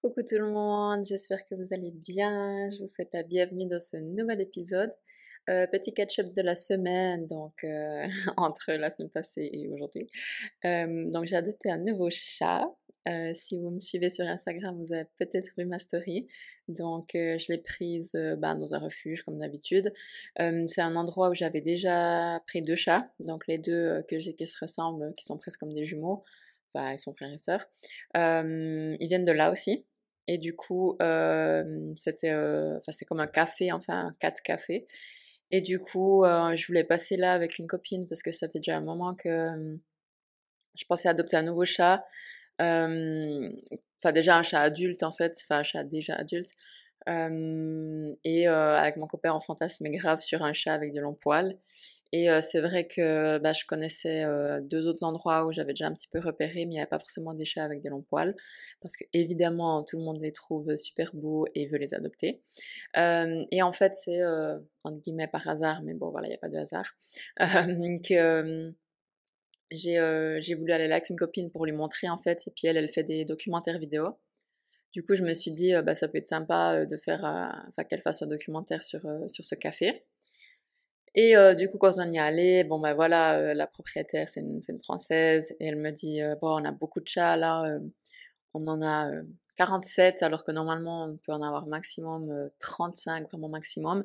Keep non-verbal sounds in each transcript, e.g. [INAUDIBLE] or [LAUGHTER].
Coucou tout le monde, j'espère que vous allez bien. Je vous souhaite la bienvenue dans ce nouvel épisode. Euh, petit catch-up de la semaine, donc euh, [LAUGHS] entre la semaine passée et aujourd'hui. Euh, donc j'ai adopté un nouveau chat. si vous me suivez sur Instagram, vous avez peut-être vu ma story. Donc je l'ai prise bah, dans un refuge comme d'habitude. c'est un endroit où j'avais déjà pris deux chats, donc les deux que j'ai qui se ressemblent, qui sont presque comme des jumeaux. Enfin, ils sont frères et sœurs. ils viennent de là aussi. Et du coup, c'était, enfin, comme un café, enfin, un quatre cafés. Et du coup, je voulais passer là avec une copine parce que ça faisait déjà un moment que je pensais adopter un nouveau chat. Enfin, déjà un chat adulte en fait, enfin, un chat déjà adulte. et avec mon copain, on fantasmait grave sur un chat avec de longs poils. Et c'est vrai que bah, je connaissais deux autres endroits où j'avais déjà un petit peu repéré, mais il n'y avait pas forcément des chats avec des longs poils, parce que évidemment tout le monde les trouve super beaux et veut les adopter. et en fait c'est entre guillemets par hasard, mais bon voilà il n'y a pas de hasard, [LAUGHS] que j'ai voulu aller là avec une copine pour lui montrer en fait, et puis elle elle fait des documentaires vidéo. Du coup je me suis dit bah ça peut être sympa de faire, enfin qu'elle fasse un documentaire sur sur ce café. Et euh, du coup, quand on y allé, bon ben voilà, euh, la propriétaire c'est une, une, française et elle me dit euh, bon on a beaucoup de chats là, on en a 47 alors que normalement on peut en avoir maximum 35 vraiment maximum.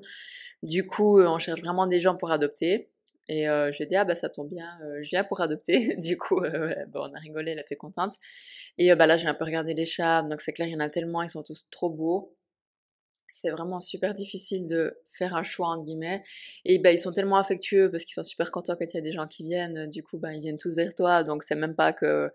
Du coup, on cherche vraiment des gens pour adopter. Et euh, j'ai dit ah bah ça tombe bien, je viens pour adopter. [LAUGHS] du coup, bon, on a rigolé, elle était contente. Et bah là j'ai un peu regardé les chats, donc c'est clair il y en a tellement, ils sont tous trop beaux c'est vraiment super difficile de faire un choix entre guillemets. Et ben ils sont tellement affectueux parce qu'ils sont super contents quand il y a des gens qui viennent. Du coup ben ils viennent tous vers toi. Donc c'est même pas que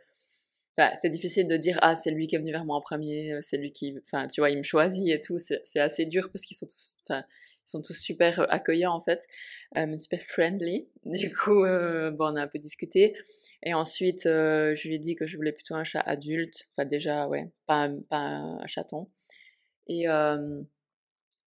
ben, c'est difficile de dire ah c'est lui qui est venu vers moi en premier euh, c'est lui qui enfin tu vois il me choisit et tout. C'est assez dur parce qu'ils sont tous enfin ils sont tous super euh, accueillants en fait euh, super friendly. Du coup bon on a un peu discuté. Et ensuite je lui ai dit que je voulais plutôt un chat adulte. Enfin déjà ouais pas pas un chaton. Et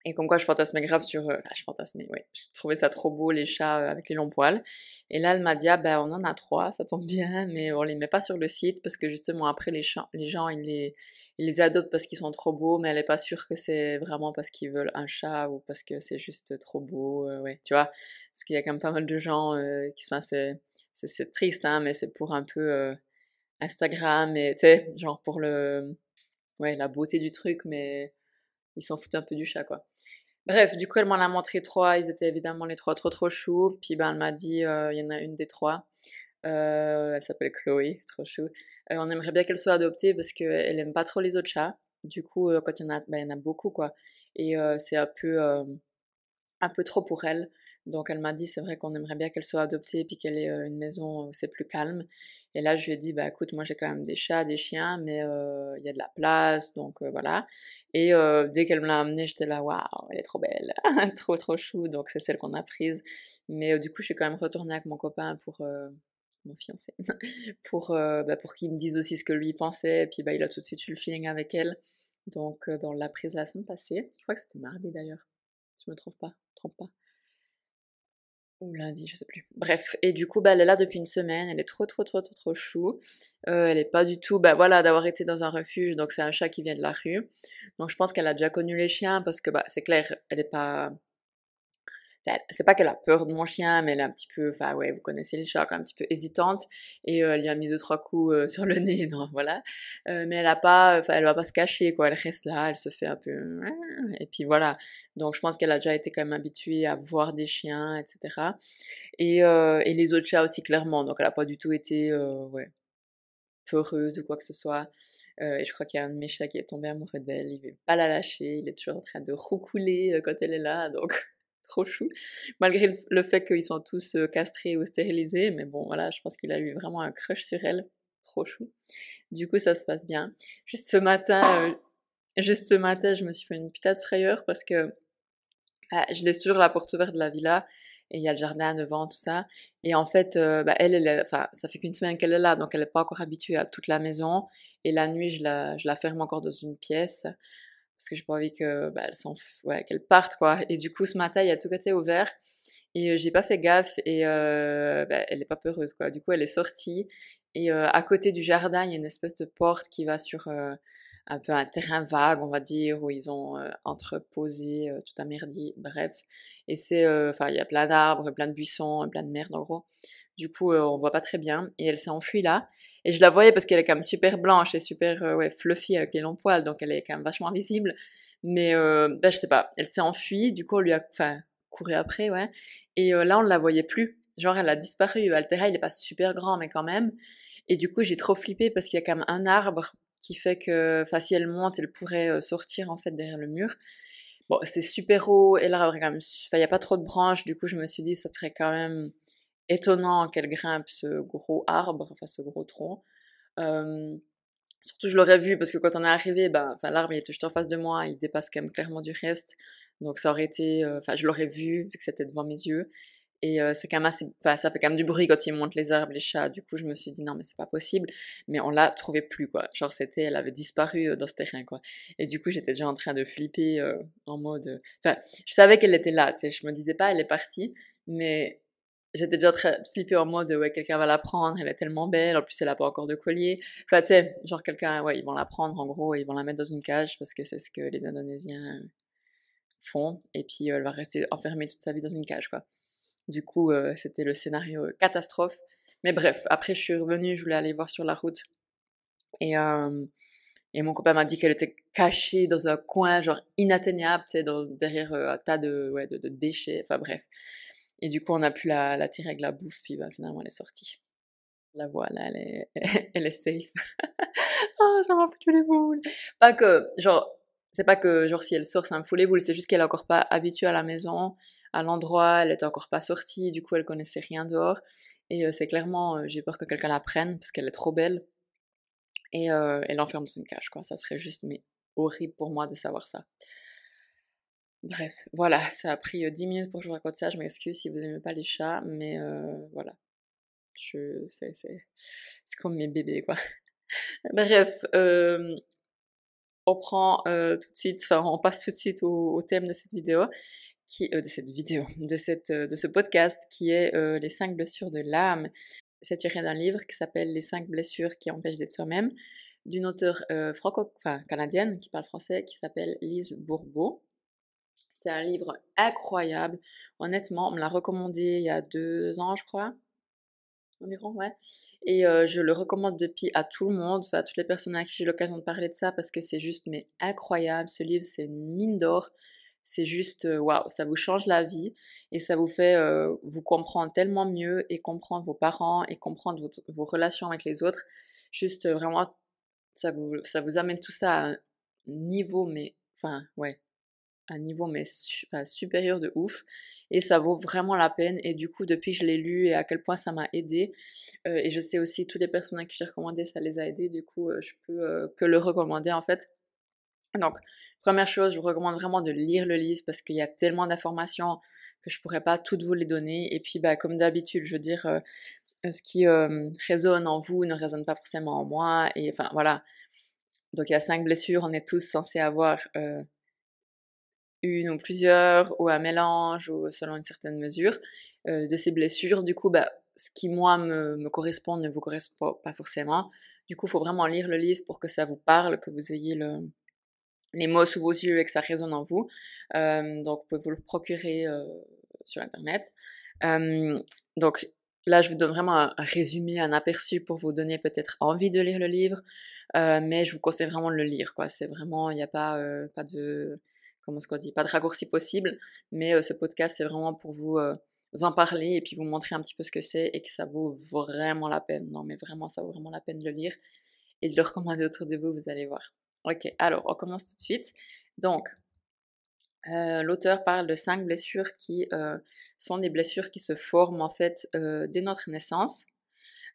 et comme quoi je fantasmais grave sur... Euh, je fantasmais, ouais. Je trouvais ça trop beau, les chats euh, avec les longs poils. Et là, elle m'a dit, ah ben on en a trois, ça tombe bien, mais on les met pas sur le site parce que justement après les, les gens, ils les, ils les adoptent parce qu'ils sont trop beaux, mais elle est pas sûre que c'est vraiment parce qu'ils veulent un chat ou parce que c'est juste trop beau, euh, ouais, tu vois. Parce qu'il y a quand même pas mal de gens qui... Enfin, c'est, c'est, triste, hein, mais c'est pour un peu Instagram et, tu sais, genre pour le... Ouais, la beauté du truc, mais ils s'en foutent un peu du chat, quoi. Bref, du coup, elle m'en a montré trois. Ils étaient évidemment les trois trop trop choux. Puis ben, elle m'a dit, euh, il y en a une des trois. Euh, elle s'appelle Chloé, trop chou. Euh, on aimerait bien qu'elle soit adoptée parce qu'elle aime pas trop les autres chats. Du coup, quand il y en a, ben, y en a beaucoup, quoi. Et c'est un peu, un peu trop pour elle. Donc elle m'a dit c'est vrai qu'on aimerait bien qu'elle soit adoptée puis qu'elle ait une maison où c'est plus calme. Et là je lui ai dit bah écoute moi j'ai quand même des chats, des chiens, mais il y a de la place donc voilà. Et dès qu'elle me l'a amenée j'étais là waouh elle est trop belle, [LAUGHS] trop trop chou donc c'est celle qu'on a prise. Mais du coup je suis quand même retournée avec mon copain pour mon fiancé [LAUGHS] pour bah, pour qu'il me dise aussi ce que lui pensait et puis bah il a tout de suite eu le feeling avec elle. Donc bah, on l'a prise la semaine passée. Je crois que c'était mardi d'ailleurs. Je me trompe pas, trompe pas ou lundi, je sais plus. Bref, et du coup, bah, elle est là depuis une semaine, elle est trop, trop, trop, trop, trop chou. Euh, elle est pas du tout, bah voilà, d'avoir été dans un refuge, donc c'est un chat qui vient de la rue. Donc je pense qu'elle a déjà connu les chiens parce que, bah, c'est clair, elle est pas, c'est pas qu'elle a peur de mon chien, mais elle est un petit peu, enfin ouais, vous connaissez les chats, quand un petit peu hésitante. Et euh, elle lui a mis deux trois coups euh, sur le [LAUGHS] nez, non, voilà. Euh, mais elle a pas, enfin elle va pas se cacher quoi. Elle reste là, elle se fait un peu, et puis voilà. Donc je pense qu'elle a déjà été quand même habituée à voir des chiens, etc. Et, et les autres chats aussi clairement. Donc elle a pas du tout été, ouais, peureuse ou quoi que ce soit. et je crois qu'il y a un de mes chats qui est tombé amoureux d'elle. Il veut pas la lâcher. Il est toujours en train de roucouler quand elle est là. Donc trop chou, malgré le fait qu'ils sont tous euh, castrés ou stérilisés, mais bon voilà, je pense qu'il a eu vraiment un crush sur elle, trop chou. Du coup, ça se passe bien. Juste ce matin, euh, juste ce matin, je me suis fait une putain de frayeur parce que bah, je laisse toujours la porte ouverte de la villa et il y a le jardin devant, tout ça. Et en fait, euh, bah, elle, elle, enfin, ça fait qu'une semaine qu'elle est là, donc elle n'est pas encore habituée à toute la maison. Et la nuit, je la, je la ferme encore dans une pièce parce que j'ai pas envie bah, s'en ouais, qu'elle parte quoi et du coup ce matin il y a tout était ouvert et j'ai pas fait gaffe et bah, elle est pas peureuse quoi du coup elle est sortie et à côté du jardin il y a une espèce de porte qui va sur un un peu un terrain vague, on va dire, où ils ont entreposé tout un merdier, bref. Et c'est, enfin, il y a plein d'arbres, plein de buissons, plein de merde en gros. Du coup, on voit pas très bien. Et elle s'est enfuie là. Et je la voyais parce qu'elle est quand même super blanche et super ouais, fluffy avec les longs poils, donc elle est quand même vachement visible. Mais ben, je sais pas, elle s'est enfuie, du coup on lui a couru après, ouais. Et là on ne la voyait plus. Genre elle a disparu. Altera il est pas super grand mais quand même. Et du coup j'ai trop flippé parce qu'il y a quand même un arbre qui fait que si elle monte, elle pourrait sortir en fait derrière le mur. Bon, c'est super haut et l'arbre il n'y a pas trop de branches, du coup je me suis dit ça serait quand même étonnant qu'elle grimpe ce gros arbre, enfin ce gros tronc. Surtout, je l'aurais vu parce que quand on est arrivé, ben, l'arbre il était juste en face de moi, il dépasse quand même clairement du reste. Donc ça aurait été, enfin, je l'aurais vu vu que c'était devant mes yeux. Et c'est quand même assez, ça fait quand même du bruit quand ils montent les arbres, les chats. Du coup, je me suis dit non, mais c'est pas possible. Mais on l'a trouvé plus, quoi. Genre, c'était, elle avait disparu dans ce terrain, quoi. Et du coup, j'étais déjà en train de flipper en mode, enfin, je savais qu'elle était là, tu sais. Je me disais pas, elle est partie, mais j'étais déjà très flippée en mode ouais quelqu'un va la prendre elle est tellement belle en plus elle a pas encore de collier. Enfin tu sais genre quelqu'un ouais ils vont la prendre en gros ils vont la mettre dans une cage parce que c'est ce que les indonésiens font. Et puis euh, elle va rester enfermée toute sa vie dans une cage quoi. Du coup euh, c'était le scénario catastrophe. Mais bref après je suis revenue je voulais aller voir sur la route. Et euh, et mon copain m'a dit qu'elle était cachée dans un coin genre inatteignable tu sais derrière un tas de ouais de, de déchets. Enfin bref et du coup, on a pu la, tirer avec la bouffe, puis bah, finalement, elle est sortie. La voilà, elle est, [LAUGHS] elle est safe. [LAUGHS] oh, ça m'a foutu les boules. Pas que, genre, c'est pas que, genre, si elle sort, ça me fout les boules, c'est juste qu'elle est encore pas habituée à la maison, à l'endroit, elle était encore pas sortie, du coup, elle connaissait rien dehors. Et euh, c'est clairement, euh, j'ai peur que quelqu'un la prenne, parce qu'elle est trop belle. Et euh, elle l'enferme dans une cage, quoi. Ça serait juste, mais horrible pour moi de savoir ça. Bref, voilà, [LAUGHS] ça a pris 10 minutes pour que je vous raconte ça. Je m'excuse si vous n'aimez pas les chats, mais voilà. Je, c'est, c'est, c'est comme mes bébés, quoi. [LAUGHS] Bref, on prend tout de suite, enfin, on passe tout de suite au, thème de cette vidéo, qui, de cette vidéo, [LAUGHS] de, cette, de ce podcast, qui est les 5 blessures de l'âme. C'est tiré d'un livre qui s'appelle Les 5 blessures qui empêchent d'être soi-même, d'une auteure franco, enfin, canadienne qui parle français, qui s'appelle Lise Bourbeau. C'est un livre incroyable. Honnêtement, on me l'a recommandé il y a deux ans, je crois. Environ, ouais. Et je le recommande depuis à tout le monde, enfin à toutes les personnes à qui j'ai l'occasion de parler de ça, parce que c'est juste mais incroyable. Ce livre, c'est une mine d'or. C'est juste, waouh, ça vous change la vie et ça vous fait vous comprendre tellement mieux et comprendre vos parents et comprendre vos relations avec les autres. Juste vraiment, ça vous, ça vous amène tout ça à un niveau, mais enfin, ouais, un niveau mais supérieur de ouf et ça vaut vraiment la peine et du coup depuis je l'ai lu et à quel point ça m'a aidé euh, et je sais aussi toutes les personnes à qui j'ai recommandé ça les a aidés du coup euh, je peux euh, que le recommander en fait. Donc première chose je vous recommande vraiment de lire le livre parce qu'il y a tellement d'informations que je pourrais pas toutes vous les donner et puis bah comme d'habitude je veux dire ce qui résonne en vous ne résonne pas forcément en moi et enfin voilà. Donc il y a cinq blessures on est tous censés avoir une ou plusieurs, ou un mélange, ou selon une certaine mesure euh, de ces blessures. Du coup, bah, ce qui moi me, me, correspond ne vous correspond pas forcément. Du coup, il faut vraiment lire le livre pour que ça vous parle, que vous ayez le, les mots sous vos yeux et que ça résonne en vous. Euh, donc, vous pouvez vous le procurer euh, sur Internet. donc, là, je vous donne vraiment un, résumé, un aperçu pour vous donner peut-être envie de lire le livre. mais je vous conseille vraiment de le lire, quoi. C'est vraiment, il n'y a pas, pas de comment ce qu'on dit, pas de raccourci possible, mais euh, ce podcast c'est vraiment pour vous, euh, vous, en parler et puis vous montrer un petit peu ce que c'est et que ça vaut vraiment la peine. Non mais vraiment, ça vaut vraiment la peine de le lire et de le recommander autour de vous, vous allez voir. Ok, alors on commence tout de suite. Donc, euh, l'auteur parle de cinq blessures qui sont des blessures qui se forment en fait dès notre naissance.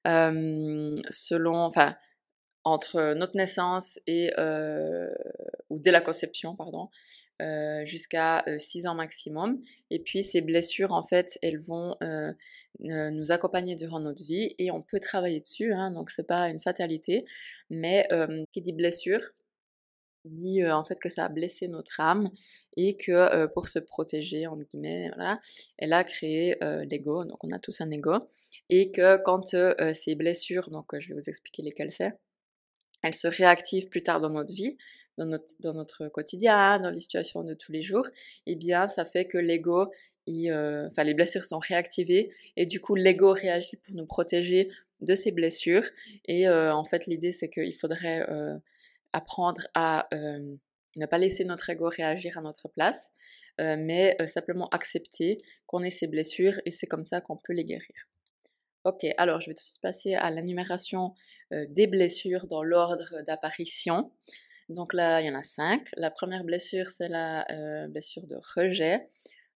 selon, enfin, entre notre naissance et ou dès la conception, pardon, euh, jusqu'à 6 euh, ans maximum. Et puis ces blessures, en fait, elles vont euh, nous accompagner durant notre vie et on peut travailler dessus, hein, donc c'est pas une fatalité. Mais qui dit blessure dit en fait que ça a blessé notre âme et que pour se protéger, entre guillemets, voilà, elle a créé l'ego, donc on a tous un ego, et que quand ces blessures, donc je vais vous expliquer lesquelles c'est, elle se réactive plus tard dans notre vie, dans notre, quotidien, dans les situations de tous les jours, eh bien, ça fait que l'ego, euh, les blessures sont réactivées et du coup, l'ego réagit pour nous protéger de ces blessures. Et euh, en fait, l'idée, c'est qu'il faudrait euh, apprendre à ne pas laisser notre ego réagir à notre place, mais simplement accepter qu'on ait ces blessures et c'est comme ça qu'on peut les guérir. Ok, alors je vais tout de suite passer à l'énumération des blessures dans l'ordre d'apparition. Donc là, il y en a cinq. La première blessure, c'est la blessure de rejet.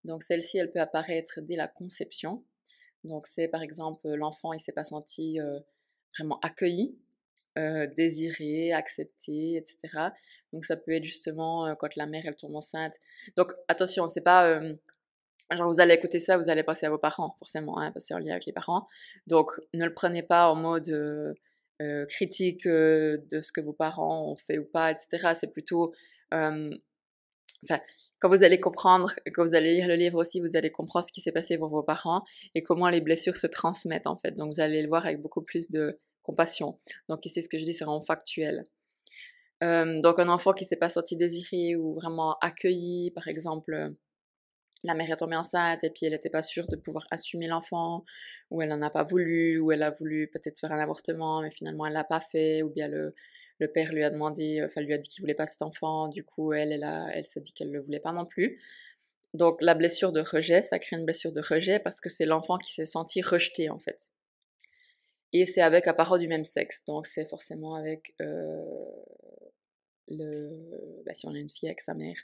Donc celle-ci, elle peut apparaître dès la conception. Donc c'est par exemple l'enfant, il s'est pas senti vraiment accueilli, désiré, accepté, etc. Donc ça peut être justement quand la mère elle tombe enceinte. Donc attention, c'est pas Genre, vous allez écouter ça, vous allez passer à vos parents, forcément, hein, c'est en lien avec les parents. Donc, ne le prenez pas en mode euh, euh critique euh, de ce que vos parents ont fait ou pas, etc. C'est plutôt... Euh, enfin, quand vous allez comprendre, quand vous allez lire le livre aussi, vous allez comprendre ce qui s'est passé pour vos parents et comment les blessures se transmettent, en fait. Donc, vous allez le voir avec beaucoup plus de compassion. Donc, ici, ce que je dis, c'est vraiment factuel. donc, un enfant qui s'est pas senti désiré ou vraiment accueilli, par exemple la mère est tombée enceinte et puis elle n'était pas sûre de pouvoir assumer l'enfant, ou elle n'en a pas voulu, ou elle a voulu peut-être faire un avortement, mais finalement elle l'a pas fait, ou bien le, le père lui a demandé, enfin lui a dit qu'il voulait pas cet enfant, du coup elle, elle, a, elle s'est dit qu'elle le voulait pas non plus. Donc la blessure de rejet, ça crée une blessure de rejet parce que c'est l'enfant qui s'est senti rejeté en fait. Et c'est avec un parent du même sexe, donc c'est forcément avec euh, le, bah, si on a une fille avec sa mère,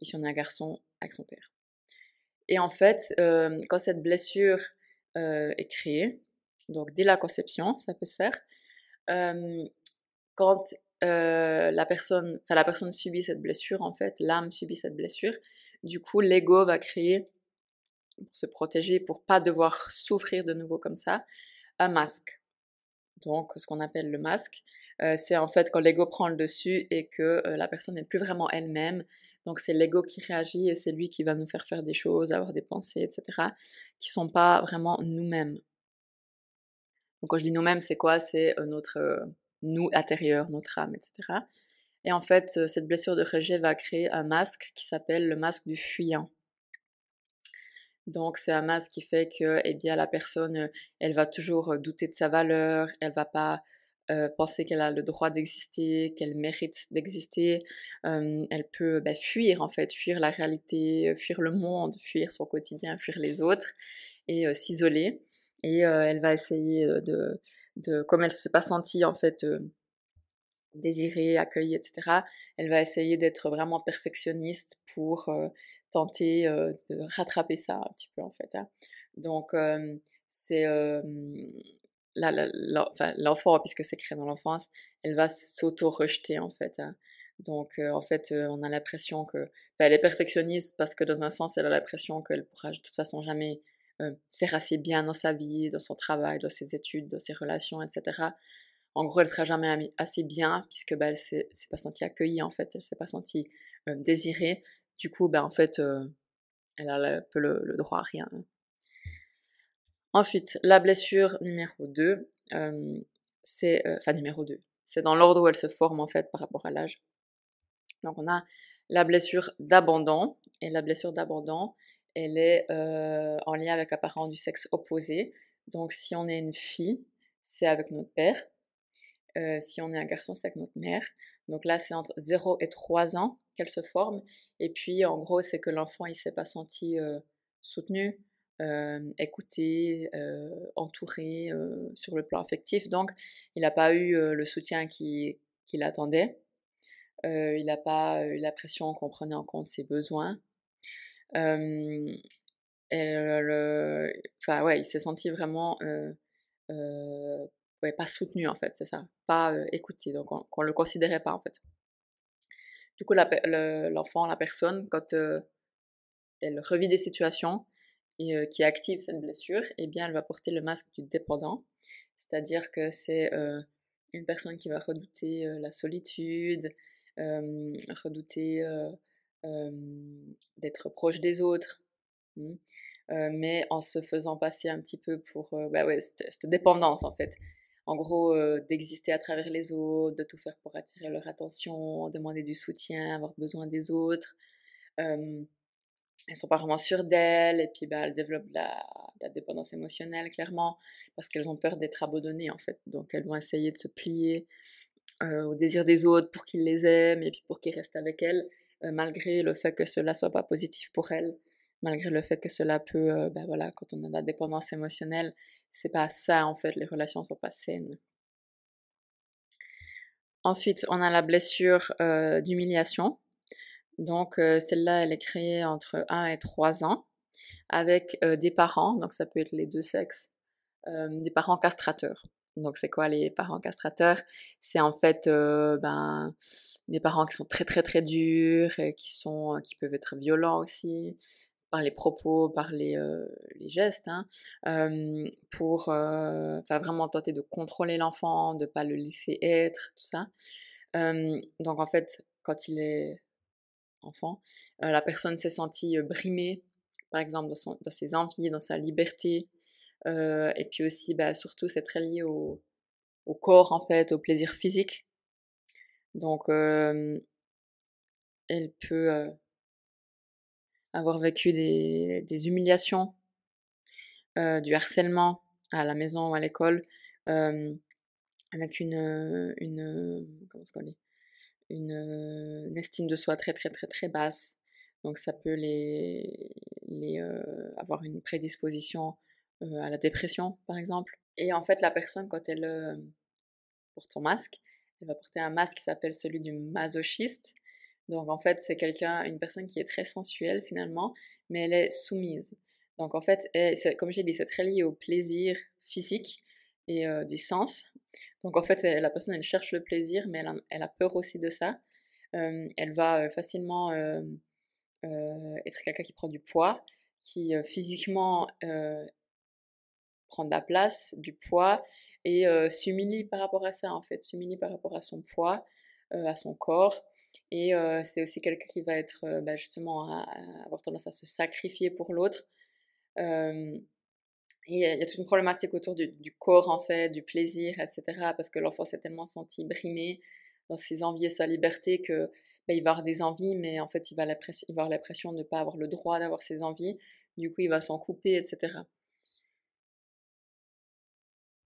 et si on a un garçon avec son père. Et en fait, euh, quand cette blessure euh, est créée, donc dès la conception, ça peut se faire, euh, quand la personne, la personne subit cette blessure, en fait, l'âme subit cette blessure, du coup, l'ego va créer, pour se protéger, pour pas devoir souffrir de nouveau comme ça, un masque. Donc, ce qu'on appelle le masque, c'est en fait quand l'ego prend le dessus et que la personne n'est plus vraiment elle-même, donc c'est l'ego qui réagit et c'est lui qui va nous faire faire des choses, avoir des pensées, etc., qui sont pas vraiment nous-mêmes. Donc quand je dis nous-mêmes, c'est quoi? C'est euh, notre euh, nous intérieur, notre âme, etc. Et en fait, euh, cette blessure de rejet va créer un masque qui s'appelle le masque du fuyant. Donc c'est un masque qui fait que eh bien la personne elle va toujours douter de sa valeur, elle va pas euh, penser qu'elle a le droit d'exister, qu'elle mérite d'exister. Euh, elle peut bah, fuir en fait, fuir la réalité, euh, fuir le monde, fuir son quotidien, fuir les autres et s'isoler. Et elle va essayer de, de, comme elle se pas sentie en fait désirée, accueillie, etc. Elle va essayer d'être vraiment perfectionniste pour tenter de rattraper ça un petit peu en fait. Hein. Donc c'est l'enfant, puisque c'est créé dans l'enfance, elle va s'auto-rejeter en fait. Hein. Donc euh, en fait, euh, on a l'impression que elle est perfectionniste parce que dans un sens, elle a l'impression qu'elle pourra de toute façon jamais euh, faire assez bien dans sa vie, dans son travail, dans ses études, dans ses relations, etc. En gros, elle sera jamais assez bien puisque bah, elle s'est pas sentie accueillie en fait, elle s'est pas sentie désirée. Du coup, bah, en fait, elle a peu le, droit à rien. Hein. Ensuite, la blessure numéro 2, euh, c'est, euh, enfin numéro 2, c'est dans l'ordre où elle se forme en fait par rapport à l'âge. Donc on a la blessure d'abandon, et la blessure d'abandon, elle est euh, en lien avec un parent du sexe opposé. Donc si on est une fille, c'est avec notre père. si on est un garçon, c'est avec notre mère. Donc là, c'est entre 0 et 3 ans qu'elle se forme. Et puis, en gros, c'est que l'enfant, il s'est pas senti soutenu, euh, écouté, euh, entouré euh, sur le plan affectif. Donc, il n'a pas eu le soutien qu'il attendait. il n'a pas eu l'impression qu'on prenait en compte ses besoins. enfin, ouais, il s'est senti vraiment pas soutenu en fait, c'est ça, pas écouté, donc on, ne le considérait pas en fait. Du coup, l'enfant, la, personne, quand elle revit des situations, et qui active cette blessure, eh bien, elle va porter le masque du dépendant. C'est-à-dire que c'est une personne qui va redouter la solitude, redouter d'être proche des autres, mmh, mais en se faisant passer un petit peu pour bah ouais, cette, dépendance en fait. en gros, d'exister à travers les autres, de tout faire pour attirer leur attention, demander du soutien, avoir besoin des autres. Elles sont pas vraiment sûres d'elles, et puis bah, elles développent la, la dépendance émotionnelle, clairement, parce qu'elles ont peur d'être abandonnées, en fait. Donc elles vont essayer de se plier au désir des autres pour qu'ils les aiment, et puis pour qu'ils restent avec elles, malgré le fait que cela soit pas positif pour elles malgré le fait que cela peut, ben voilà, quand on a la dépendance émotionnelle, c'est pas ça en fait, les relations sont pas saines. Ensuite, on a la blessure d'humiliation. Donc celle-là, elle est créée entre 1 et 3 ans avec des parents, donc ça peut être les deux sexes, des parents castrateurs. Donc c'est quoi les parents castrateurs? C'est en fait ben, des parents qui sont très très très durs, et qui sont qui peuvent être violents aussi, par les propos, par les, euh, les gestes, hein, pour euh, vraiment tenter de contrôler l'enfant, de ne pas le laisser être, tout ça. donc en fait, quand il est enfant, euh, la personne s'est sentie brimée, par exemple, dans, son, dans, ses envies, dans sa liberté. et puis aussi, bah, surtout, c'est très lié au, au, corps, en fait, au plaisir physique. Donc, elle peut avoir vécu des, humiliations, du harcèlement à la maison ou à l'école, avec une, comment dit? Une, estime de soi très très très très basse. Donc ça peut les, avoir une prédisposition à la dépression, par exemple. Et en fait, la personne, quand elle porte son masque, elle va porter un masque qui s'appelle celui du masochiste. Donc en fait, c'est quelqu'un, une personne qui est très sensuelle finalement, mais elle est soumise. Donc en fait, comme j'ai dit, c'est très lié au plaisir physique et euh, des sens. Donc en fait, la personne, elle cherche le plaisir, mais elle a, peur aussi de ça. Euh, elle va euh, facilement être quelqu'un qui prend du poids, qui physiquement prend de la place, du poids, et s'humilie par rapport à ça en fait, s'humilie par rapport à son poids, à son corps. Et c'est aussi quelqu'un qui va être bah, justement à, avoir tendance à se sacrifier pour l'autre. Il y, a toute une problématique autour du, corps en fait, du plaisir, etc. Parce que l'enfant s'est tellement senti brimé dans ses envies et sa liberté que bah, il va avoir des envies, mais en fait il va, il va avoir l'impression de ne pas avoir le droit d'avoir ses envies. Du coup il va s'en couper, etc.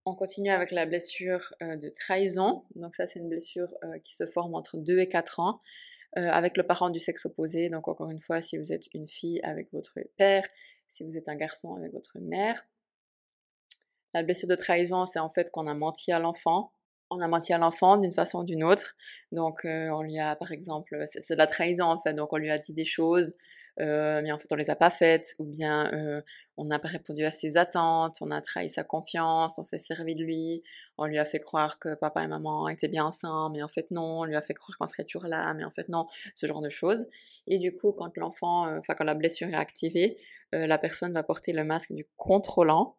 On continue avec la blessure euh, de trahison. Donc ça, c'est une blessure euh, qui se forme entre 2 et 4 ans euh, avec le parent du sexe opposé. Donc encore une fois, si vous êtes une fille avec votre père, si vous êtes un garçon avec votre mère. La blessure de trahison, c'est en fait qu'on a menti à l'enfant. On a menti à l'enfant d'une façon ou d'une autre. Donc on lui a, par exemple, c'est de la trahison en fait. Donc on lui a dit des choses euh, mais en fait on les a pas faites, ou bien euh, on n'a pas répondu à ses attentes, on a trahi sa confiance, on s'est servi de lui, on lui a fait croire que papa et maman étaient bien ensemble, mais en fait non, on lui a fait croire qu'on serait toujours là, mais en fait non, ce genre de choses. Et du coup, quand l'enfant, euh, enfin quand la blessure est activée, la personne va porter le masque du contrôlant,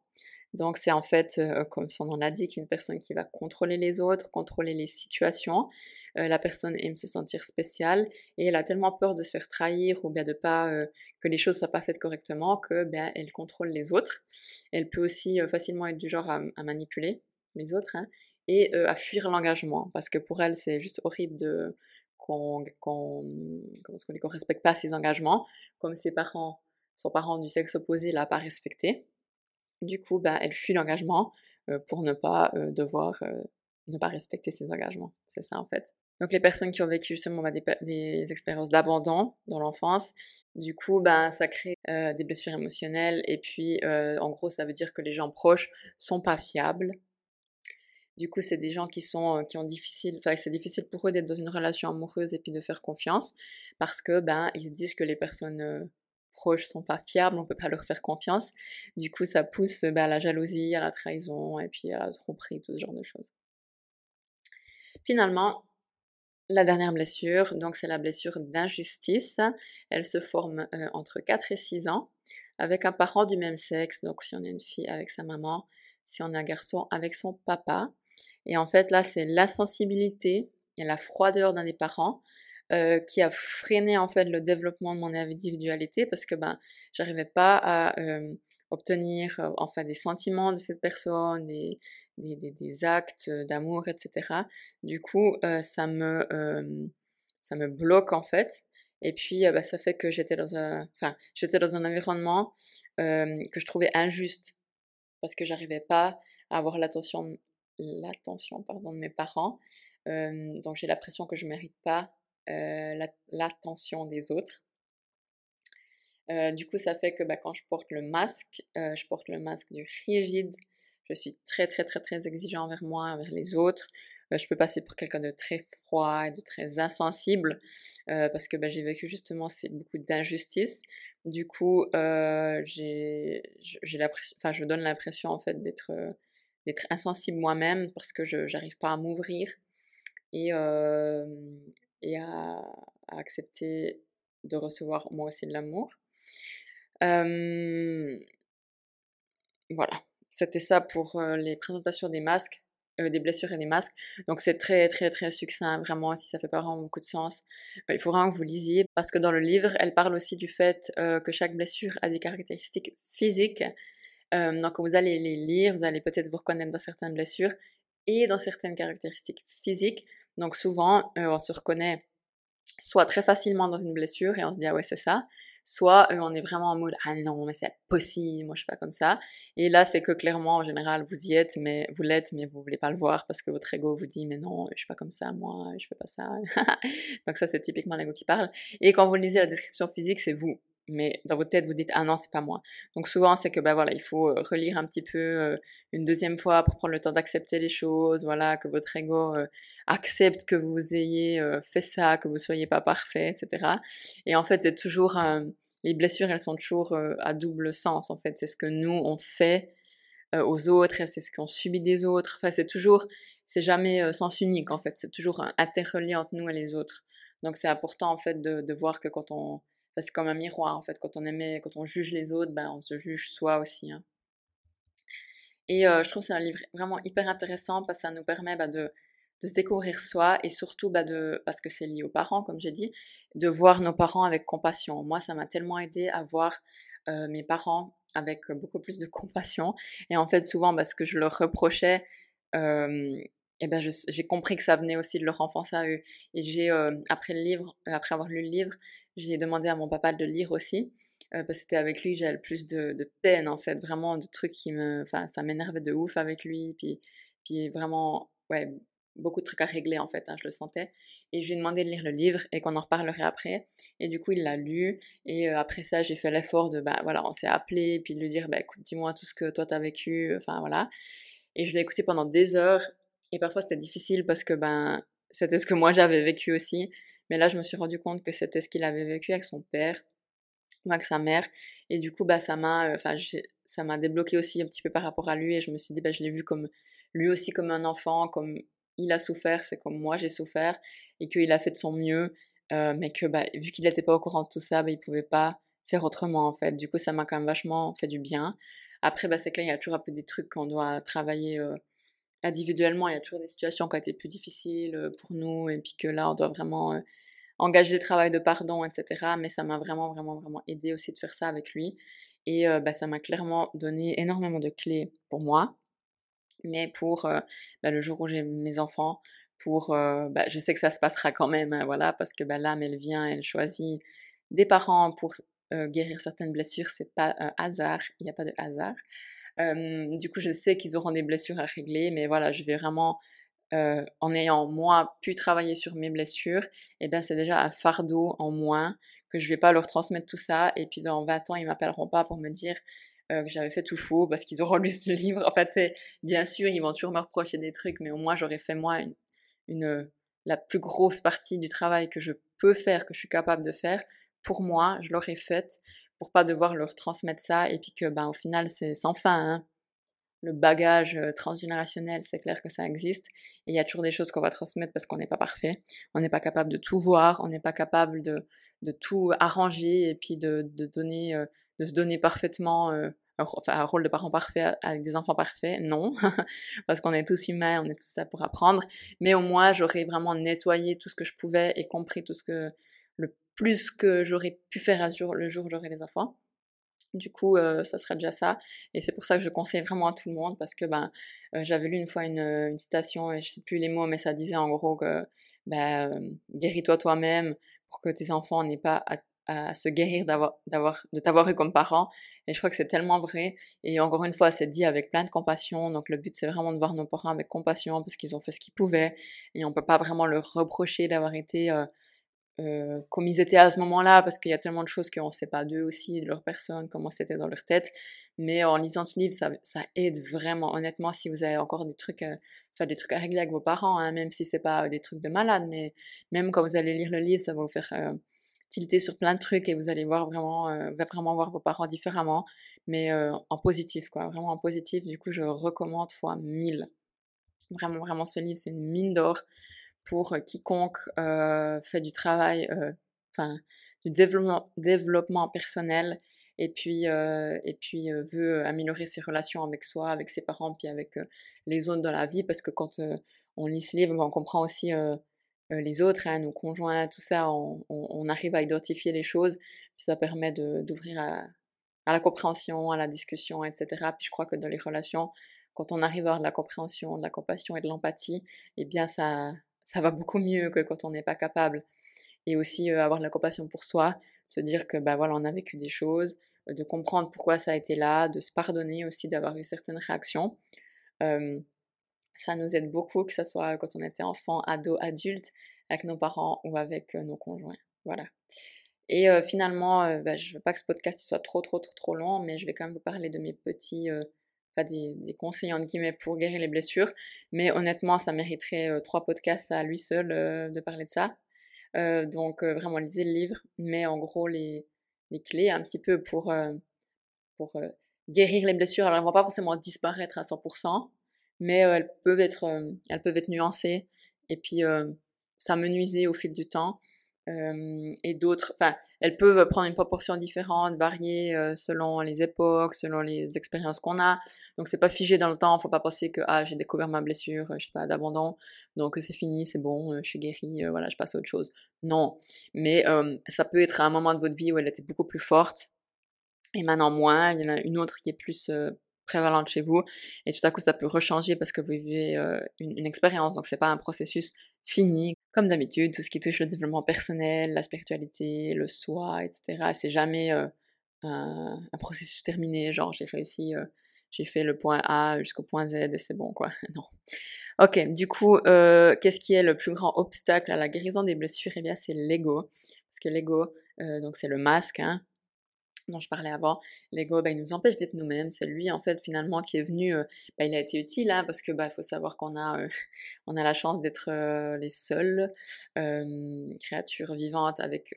donc c'est en fait, euh, comme son nom l'indique, une personne qui va contrôler les autres, contrôler les situations. Euh, la personne aime se sentir spéciale et elle a tellement peur de se faire trahir ou bien de pas euh, que les choses soient pas faites correctement que ben elle contrôle les autres. Elle peut aussi facilement être du genre à, manipuler les autres hein, et à fuir l'engagement parce que pour elle c'est juste horrible de qu'on qu'on qu'on respecte pas ses engagements comme ses parents son parent du sexe opposé l'a pas respecté du coup, bah, elle fuit l'engagement euh, pour ne pas euh, devoir euh, ne pas respecter ses engagements. C'est ça en fait. Donc les personnes qui ont vécu justement bah, des, expériences d'abandon dans l'enfance, du coup, bah, ça crée des blessures émotionnelles et puis en gros, ça veut dire que les gens proches sont pas fiables. Du coup, c'est des gens qui sont qui ont difficile, enfin c'est difficile pour eux d'être dans une relation amoureuse et puis de faire confiance parce que ben ils se disent que les personnes proches sont pas fiables, on peut pas leur faire confiance. Du coup, ça pousse bah, à la jalousie, à la trahison et puis à la tromperie, tout ce genre de choses. Finalement, la dernière blessure, donc c'est la blessure d'injustice. Elle se forme euh, entre 4 et 6 ans avec un parent du même sexe, donc si on est une fille avec sa maman, si on est un garçon avec son papa. Et en fait, là, c'est la sensibilité et la froideur d'un des parents euh, qui a freiné en fait le développement de mon individualité parce que ben j'arrivais pas à euh, obtenir euh, enfin des sentiments de cette personne, des, des, actes d'amour, etc. Du coup, ça me ça me bloque en fait. Et puis, bah, ça fait que j'étais dans un, enfin, j'étais dans un environnement que je trouvais injuste parce que j'arrivais pas à avoir l'attention, l'attention, pardon, de mes parents. donc, j'ai l'impression que je mérite pas l'attention des autres. du coup, ça fait que bah, quand je porte le masque, je porte le masque du rigide. Je suis très, très, très, très exigeant envers moi, envers les autres. Je peux passer pour quelqu'un de très froid et de très insensible euh, parce que bah, j'ai vécu justement beaucoup d'injustice. Du coup, euh, j'ai enfin, je donne l'impression en fait d'être d'être insensible moi-même parce que je n'arrive pas à m'ouvrir et, euh, et à, accepter de recevoir moi aussi de l'amour. voilà, c'était ça pour les présentations des masques. Euh, des blessures et des masques. Donc c'est très très très succinct, vraiment, si ça fait pas vraiment beaucoup de sens. Euh, il faut vraiment que vous lisiez, parce que dans le livre, elle parle aussi du fait euh, que chaque blessure a des caractéristiques physiques. donc vous allez les lire, vous allez peut-être vous reconnaître dans certaines blessures et dans certaines caractéristiques physiques. Donc souvent, on se reconnaît soit très facilement dans une blessure et on se dit ah ouais c'est ça, soit on est vraiment en mode ah non mais c'est possible, moi je suis pas comme ça. Et là c'est que clairement en général vous y êtes mais vous l'êtes mais vous voulez pas le voir parce que votre ego vous dit mais non je suis pas comme ça moi je fais pas ça. [LAUGHS] Donc ça c'est typiquement l'ego qui parle. Et quand vous lisez la description physique c'est vous mais dans votre tête vous dites ah non c'est pas moi. Donc souvent c'est que bah voilà il faut euh, relire un petit peu euh, une deuxième fois pour prendre le temps d'accepter les choses, voilà que votre ego euh, accepte que vous ayez fait ça, que vous soyez pas parfait, etc. Et en fait c'est toujours les blessures elles sont toujours à double sens en fait c'est ce que nous on fait aux autres c'est ce qu'on subit des autres. Enfin c'est toujours c'est jamais sens unique en fait c'est toujours interrelié entre nous et les autres. Donc c'est important en fait de, de voir que quand on c'est comme un miroir en fait. Quand on aimait, quand on juge les autres, ben on se juge soi aussi. Hein. Et je trouve que c'est un livre vraiment hyper intéressant parce que ça nous permet bah, de, de, se découvrir soi et surtout bah, de, parce que c'est lié aux parents, comme j'ai dit, de voir nos parents avec compassion. Moi, ça m'a tellement aidé à voir mes parents avec beaucoup plus de compassion. Et en fait, souvent, parce que je leur reprochais, et ben j'ai compris que ça venait aussi de leur enfance à eux. Et j'ai, euh, après le livre, euh, après avoir lu le livre, j'ai demandé à mon papa de lire aussi, euh, parce que c'était avec lui que j'avais le plus de, de, peine en fait, vraiment de trucs qui me, enfin ça m'énervait de ouf avec lui, puis, puis vraiment, ouais, beaucoup de trucs à régler en fait, hein, je le sentais. Et je lui ai demandé de lire le livre et qu'on en reparlerait après. Et du coup, il l'a lu. Et après ça, j'ai fait l'effort de, bah voilà, on s'est appelé, puis de lui dire, bah écoute, dis-moi tout ce que toi t'as vécu, enfin voilà. Et je l'ai écouté pendant des heures et parfois c'était difficile parce que ben c'était ce que moi j'avais vécu aussi. Mais là je me suis rendu compte que c'était ce qu'il avait vécu avec son père, avec sa mère. Et du coup bah ça m'a, euh, enfin ça m'a débloqué aussi un petit peu par rapport à lui. Et je me suis dit bah je l'ai vu comme lui aussi comme un enfant, comme il a souffert, c'est comme moi j'ai souffert et qu'il a fait de son mieux. Euh, mais que bah, vu qu'il n'était pas au courant de tout ça, bah, il pouvait pas faire autrement en fait. Du coup, ça m'a quand même vachement fait du bien. Après, bah, c'est clair, il y a toujours un peu des trucs qu'on doit travailler euh, individuellement, il y a toujours des situations qui ont été plus difficiles euh, pour nous, et puis que là, on doit vraiment euh, engager le travail de pardon, etc. Mais ça m'a vraiment, vraiment, vraiment aidé aussi de faire ça avec lui. Et euh, bah, ça m'a clairement donné énormément de clés pour moi, mais pour bah, le jour où j'ai mes enfants, pour, bah, je sais que ça se passera quand même, hein, voilà, parce que bah, l'âme, elle vient, elle choisit des parents pour guérir certaines blessures, c'est pas un hasard, il n'y a pas de hasard du coup, je sais qu'ils auront des blessures à régler, mais voilà, je vais vraiment, en ayant moi pu travailler sur mes blessures, et eh bien c'est déjà un fardeau en moins que je vais pas leur transmettre tout ça. Et puis dans 20 ans, ils m'appelleront pas pour me dire que j'avais fait tout faux parce qu'ils auront [LAUGHS] lu ce livre. En fait, bien sûr, ils vont toujours me reprocher des trucs, mais au moins j'aurais fait moi la plus grosse partie du travail que je peux faire, que je suis capable de faire. Pour moi, je l'aurais faite pour pas devoir leur transmettre ça et puis que ben au final c'est sans fin hein. le bagage transgénérationnel c'est clair que ça existe et il y a toujours des choses qu'on va transmettre parce qu'on n'est pas parfait. On n'est pas capable de tout voir on n'est pas capable de, de tout arranger et puis de, de donner de se donner parfaitement enfin un rôle de parent parfait avec des enfants parfaits non. [LAUGHS] Parce qu'on est tous humains on est tous ça pour apprendre. Mais au moins j'aurais vraiment nettoyé tout ce que je pouvais et compris tout ce que le plus que j'aurais pu faire un jour, le jour où j'aurai les enfants. Du coup, ça serait déjà ça. Et c'est pour ça que je conseille vraiment à tout le monde parce que ben, j'avais lu une fois une, une, citation, et je sais plus les mots, mais ça disait en gros que ben, guéris-toi toi-même pour que tes enfants n'aient pas à, à, se guérir d'avoir, d'avoir, de t'avoir eu comme parent. Et je crois que c'est tellement vrai. Et encore une fois, c'est dit avec plein de compassion. Donc le but, c'est vraiment de voir nos parents avec compassion parce qu'ils ont fait ce qu'ils pouvaient. Et on peut pas vraiment leur reprocher d'avoir été euh, comme ils étaient à ce moment-là, parce qu'il y a tellement de choses qu'on ne sait pas d'eux aussi, de leur personne, comment c'était dans leur tête. Mais en lisant ce livre, ça, aide vraiment. Honnêtement, si vous avez encore des trucs, euh, des trucs à régler avec vos parents, hein, même si c'est pas des trucs de malade, mais même quand vous allez lire le livre, ça va vous faire euh, tilter sur plein de trucs et vous allez voir vraiment, vraiment voir vos parents différemment, mais en positif, quoi, vraiment en positif. Du coup, je recommande fois 1000. Vraiment, vraiment, ce livre, c'est une mine d'or pour quiconque euh, fait du travail, euh, enfin du développement, personnel et puis euh, et puis veut améliorer ses relations avec soi, avec ses parents, puis avec les autres dans la vie, parce que quand on lit ce livre, on comprend aussi les autres, hein, nos conjoints, tout ça, on, on, arrive à identifier les choses, puis ça permet d'ouvrir à, à, la compréhension, à la discussion, etc. Puis je crois que dans les relations, quand on arrive à avoir de la compréhension, de la compassion et de l'empathie, eh bien ça, ça va beaucoup mieux que quand on n'est pas capable. Et aussi euh, avoir de la compassion pour soi, se dire que bah voilà, on a vécu des choses, euh, de comprendre pourquoi ça a été là, de se pardonner aussi d'avoir eu certaines réactions. ça nous aide beaucoup, que ce soit quand on était enfant, ado, adulte, avec nos parents ou avec euh, nos conjoints. Voilà. Et finalement, bah, je ne veux pas que ce podcast soit trop, trop, trop, trop long, mais je vais quand même vous parler de mes petits pas des, des, conseils en guillemets pour guérir les blessures, mais honnêtement, ça mériterait euh, trois podcasts à lui seul euh, de parler de ça. Euh, donc vraiment lisez le livre, mais en gros les, les clés un petit peu pour, pour guérir les blessures. Alors elles vont pas forcément disparaître à 100%, mais elles peuvent être elles peuvent être nuancées et puis s'amenuiser au fil du temps. Et d'autres, enfin, elles peuvent prendre une proportion différente, varier euh, selon les époques, selon les expériences qu'on a. Donc c'est pas figé dans le temps, faut pas penser que ah j'ai découvert ma blessure, je sais pas d'abandon, donc c'est fini, c'est bon, euh, je suis guérie, euh, voilà, je passe à autre chose. Non, mais ça peut être à un moment de votre vie où elle était beaucoup plus forte et maintenant moins. Il y en a une autre qui est plus prévalente chez vous et tout à coup ça peut rechanger parce que vous vivez une, une expérience donc c'est pas un processus fini comme d'habitude, tout ce qui touche le développement personnel, la spiritualité, le soi, etc. C'est jamais euh, un, processus terminé, genre j'ai réussi, euh, j'ai fait le point A jusqu'au point Z et c'est bon quoi. [LAUGHS] non. Ok, du coup, euh, qu'est-ce qui est le plus grand obstacle à la guérison des blessures? Eh bien, c'est l'ego. Parce que l'ego, donc c'est le masque, hein, dont je parlais avant, l'ego, bah, il nous empêche d'être nous-mêmes. C'est lui, en fait, finalement, qui est venu. Euh, bah, il a été utile, hein, parce que bah, faut savoir qu'on a, euh, [LAUGHS] on a la chance d'être euh, les seules créatures vivantes avec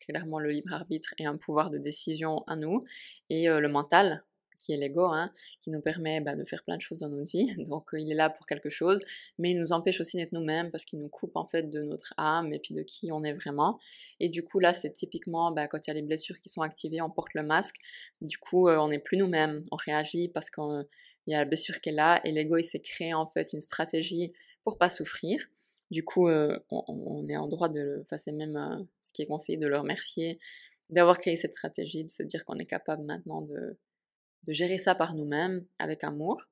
clairement le libre arbitre et un pouvoir de décision à nous. Et le mental, qui est l'ego, hein, qui nous permet bah, de faire plein de choses dans notre vie. [LAUGHS] Donc il est là pour quelque chose, mais il nous empêche aussi d'être nous-mêmes parce qu'il nous coupe en fait de notre âme et puis de qui on est vraiment. Et du coup là, c'est typiquement bah, quand il y a les blessures qui sont activées, on porte le masque. Du coup, euh, on n'est plus nous-mêmes, on réagit parce qu'il y a la blessure qui est là et l'ego il s'est créé en fait une stratégie pour pas souffrir. Du coup, euh, on, est en droit de, enfin c'est même euh, ce qui est conseillé de le remercier d'avoir créé cette stratégie, de se dire qu'on est capable maintenant de, de gérer ça par nous-mêmes avec amour.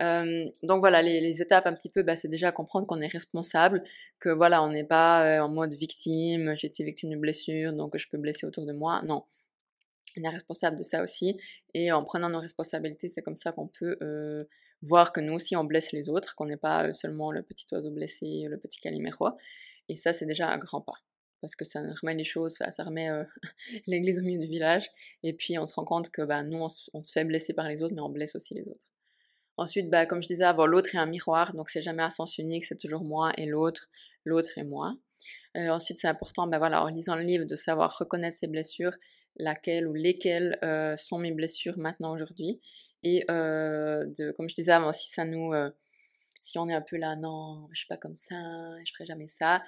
donc voilà, les, étapes un petit peu, bah, c'est déjà comprendre qu'on est responsable, que voilà, on n'est pas euh, en mode victime, j'ai été victime d'une blessure, donc je peux blesser autour de moi. Non, on est responsable de ça aussi. Et en prenant nos responsabilités, c'est comme ça qu'on peut euh, voir que nous aussi on blesse les autres, qu'on n'est pas euh, seulement le petit oiseau blessé, le petit calimero. Et ça, c'est déjà un grand pas parce que ça remet les choses, ça remet euh, [LAUGHS] l'église au milieu du village, et puis on se rend compte que bah, nous, on se, fait blesser par les autres, mais on blesse aussi les autres. Ensuite, bah, comme je disais avant, l'autre est un miroir, donc c'est jamais à sens unique, c'est toujours moi et l'autre, l'autre et moi. Euh, ensuite, c'est important, bah, voilà, en lisant le livre, de savoir reconnaître ses blessures, laquelle ou lesquelles euh, sont mes blessures maintenant aujourd'hui, et comme je disais avant, si nous... si on est un peu là, non, je suis pas comme ça, je ferai jamais ça,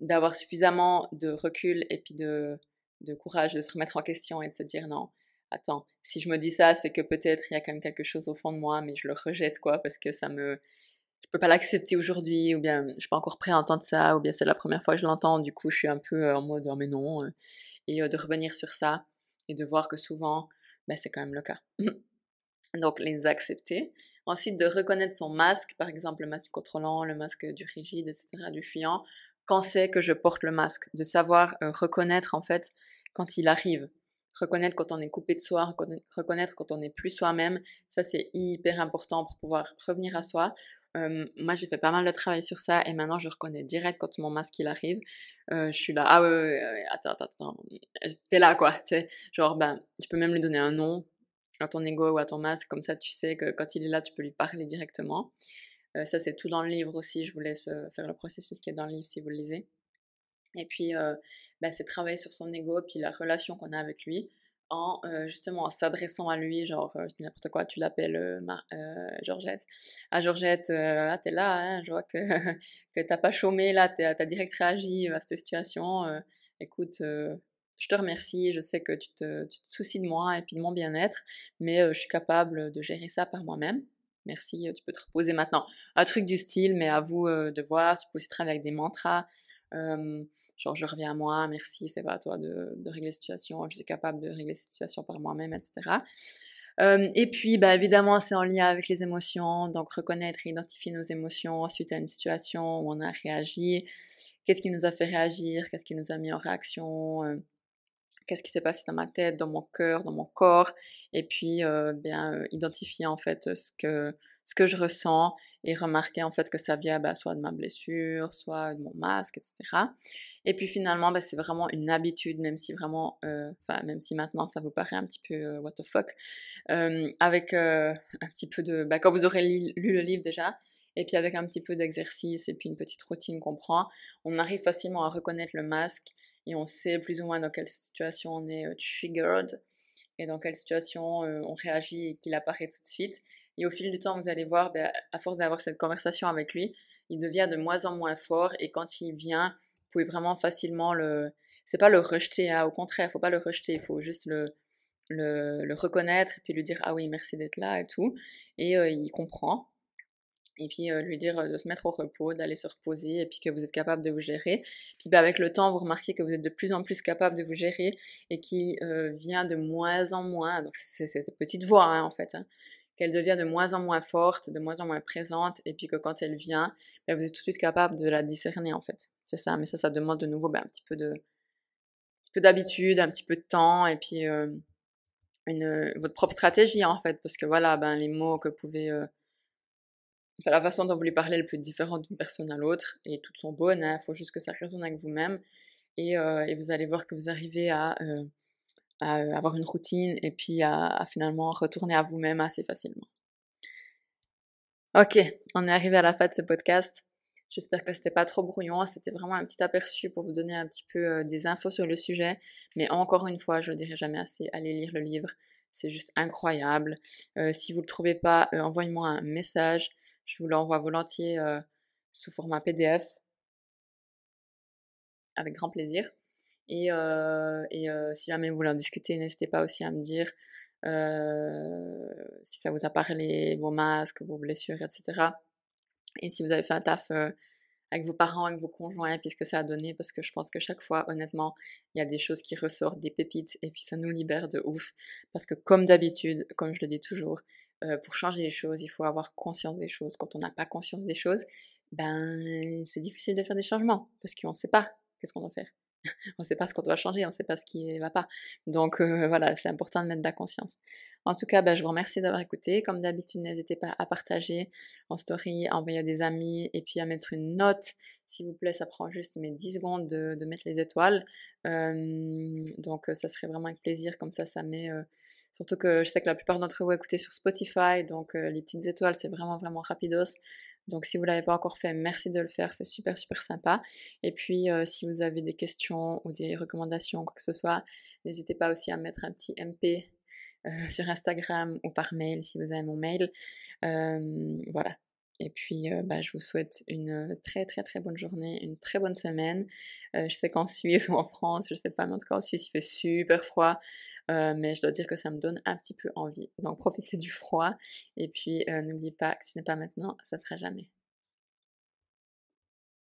d'avoir suffisamment de recul et puis de, de courage de se remettre en question et de se dire non, attends, si je me dis ça, c'est que peut-être il y a quand même quelque chose au fond de moi, mais je le rejette quoi, parce que ça me, je peux pas l'accepter aujourd'hui, ou bien je suis pas encore prêt à entendre ça, ou bien c'est la première fois que je l'entends, du coup je suis un peu euh, en mode oh mais non, euh, et euh, de revenir sur ça et de voir que souvent ben, c'est quand même le cas. [LAUGHS] Donc les accepter. Ensuite, de reconnaître son masque, par exemple le masque contrôlant, le masque du rigide, etc., du fuyant, quand c'est que je porte le masque. De savoir euh, reconnaître en fait quand il arrive. Reconnaître quand on est coupé de soi, reconnaître quand on n'est plus soi-même. Ça, c'est hyper important pour pouvoir revenir à soi. Euh, moi, j'ai fait pas mal de travail sur ça et maintenant, je reconnais direct quand mon masque il arrive. Euh, je suis là, ah ouais, attends, attends, attends, t'es là quoi, tu sais. Genre, ben, tu peux même lui donner un nom à ton ego ou à ton masque, comme ça tu sais que quand il est là, tu peux lui parler directement. Euh, ça, c'est tout dans le livre aussi, je vous laisse euh, faire le processus qui est dans le livre si vous le lisez. Et puis, euh, bah, c'est travailler sur son ego, puis la relation qu'on a avec lui, en justement en s'adressant à lui, genre, n'importe quoi, tu l'appelles Georgette. Ah, Georgette, ah, t'es là, hein, je vois que, [LAUGHS] que t'as pas chômé, là, t'as direct réagi à cette situation. écoute, je te remercie, je sais que tu te, tu te, soucies de moi et puis de mon bien-être, mais je suis capable de gérer ça par moi-même. Merci, tu peux te reposer maintenant. Un truc du style, mais à vous de voir. Tu peux aussi travailler avec des mantras. genre, je reviens à moi, merci, c'est pas à toi de, de, régler la situation, je suis capable de régler cette situation par moi-même, etc. et puis, bah, évidemment, c'est en lien avec les émotions, donc reconnaître et identifier nos émotions suite à une situation où on a réagi. Qu'est-ce qui nous a fait réagir? Qu'est-ce qui nous a mis en réaction? Qu'est-ce qui s'est passé dans ma tête, dans mon cœur, dans mon corps, et puis euh, bien euh, identifier en fait ce que ce que je ressens et remarquer en fait que ça vient bah, soit de ma blessure, soit de mon masque, etc. Et puis finalement, bah, c'est vraiment une habitude, même si vraiment, euh, enfin même si maintenant ça vous paraît un petit peu what the fuck, avec [LAUGHS] un petit peu de, bah, quand vous aurez lu le livre déjà, et puis avec un petit peu d'exercice et puis une petite routine qu'on prend, on arrive facilement à reconnaître le masque et on sait plus ou moins dans quelle situation on est euh, triggered et dans quelle situation euh, on réagit et qu'il apparaît tout de suite. Et au fil du temps, vous allez voir, ben, à force d'avoir cette conversation avec lui, il devient de moins en moins fort et quand il vient, vous pouvez vraiment facilement le... C'est pas le rejeter, hein, au contraire, il faut pas le rejeter, il faut juste le, le, le, reconnaître et puis lui dire ah oui merci d'être là et tout. Et euh, il comprend et puis euh, lui dire euh, de se mettre au repos, d'aller se reposer, et puis que vous êtes capable de vous gérer. Puis bah, avec le temps, vous remarquez que vous êtes de plus en plus capable de vous gérer et qui euh, vient de moins en moins, donc c'est cette petite voix hein, en fait, hein, qu'elle devient de moins en moins forte, de moins en moins présente, et puis que quand elle vient, bah, vous êtes tout de suite capable de la discerner en fait. C'est ça, mais ça, ça demande de nouveau bah, un petit peu de d'habitude, un petit peu de temps, et puis une, votre propre stratégie en fait, parce que voilà, ben, les mots que vous pouvez la façon dont vous lui parlez elle peut être différente d'une personne à l'autre et toutes sont bonnes, il faut juste que ça résonne avec vous-même et, euh, et, vous allez voir que vous arrivez à, euh, à euh, avoir une routine et puis à, finalement retourner à vous-même assez facilement. Ok, on est arrivé à la fin de ce podcast. J'espère que c'était pas trop brouillon, c'était vraiment un petit aperçu pour vous donner un petit peu des infos sur le sujet. Mais encore une fois, je ne dirai jamais assez, allez lire le livre, c'est juste incroyable. si vous ne le trouvez pas, envoyez-moi un message. Je vous l'envoie volontiers euh, sous format PDF. Avec grand plaisir. Et, euh, et euh, si jamais vous voulez en discuter, n'hésitez pas aussi à me dire si ça vous a parlé, vos masques, vos blessures, etc. Et si vous avez fait un taf avec vos parents, avec vos conjoints, puis ce que ça a donné, parce que je pense que chaque fois, honnêtement, il y a des choses qui ressortent, des pépites, et puis ça nous libère de ouf. Parce que comme d'habitude, comme je le dis toujours, euh, pour changer les choses, il faut avoir conscience des choses. Quand on n'a pas conscience des choses, ben c'est difficile de faire des changements parce qu'on ne sait pas qu'est-ce qu'on doit faire. [LAUGHS] on ne sait pas ce qu'on doit changer, on ne sait pas ce qui ne va pas. Donc euh, [LAUGHS] voilà, c'est important de mettre de la conscience. En tout cas, ben, je vous remercie d'avoir écouté. Comme d'habitude, n'hésitez pas à partager en story, à envoyer à des amis et puis à mettre une note. S'il vous plaît, ça prend juste mes 10 secondes de, mettre les étoiles. Euh, donc ça serait vraiment avec plaisir. Comme ça, ça met Surtout que je sais que la plupart d'entre vous écoutez sur Spotify, donc euh, les petites étoiles, c'est vraiment, vraiment rapidos. Donc si vous ne l'avez pas encore fait, merci de le faire, c'est super, super sympa. Et puis euh, si vous avez des questions ou des recommandations, quoi que ce soit, n'hésitez pas aussi à mettre un petit MP euh, [LAUGHS] sur Instagram ou par mail si vous avez mon mail. voilà. Et puis, bah, je vous souhaite une très très très bonne journée, une très bonne semaine. je sais qu'en Suisse [LAUGHS] ou en France, je sais pas, mais en tout cas en Suisse, il fait super froid. Euh, mais je dois dire que ça me donne un petit peu envie. Donc profitez du froid et puis euh, n'oubliez pas que ce n'est pas maintenant, ça sera jamais.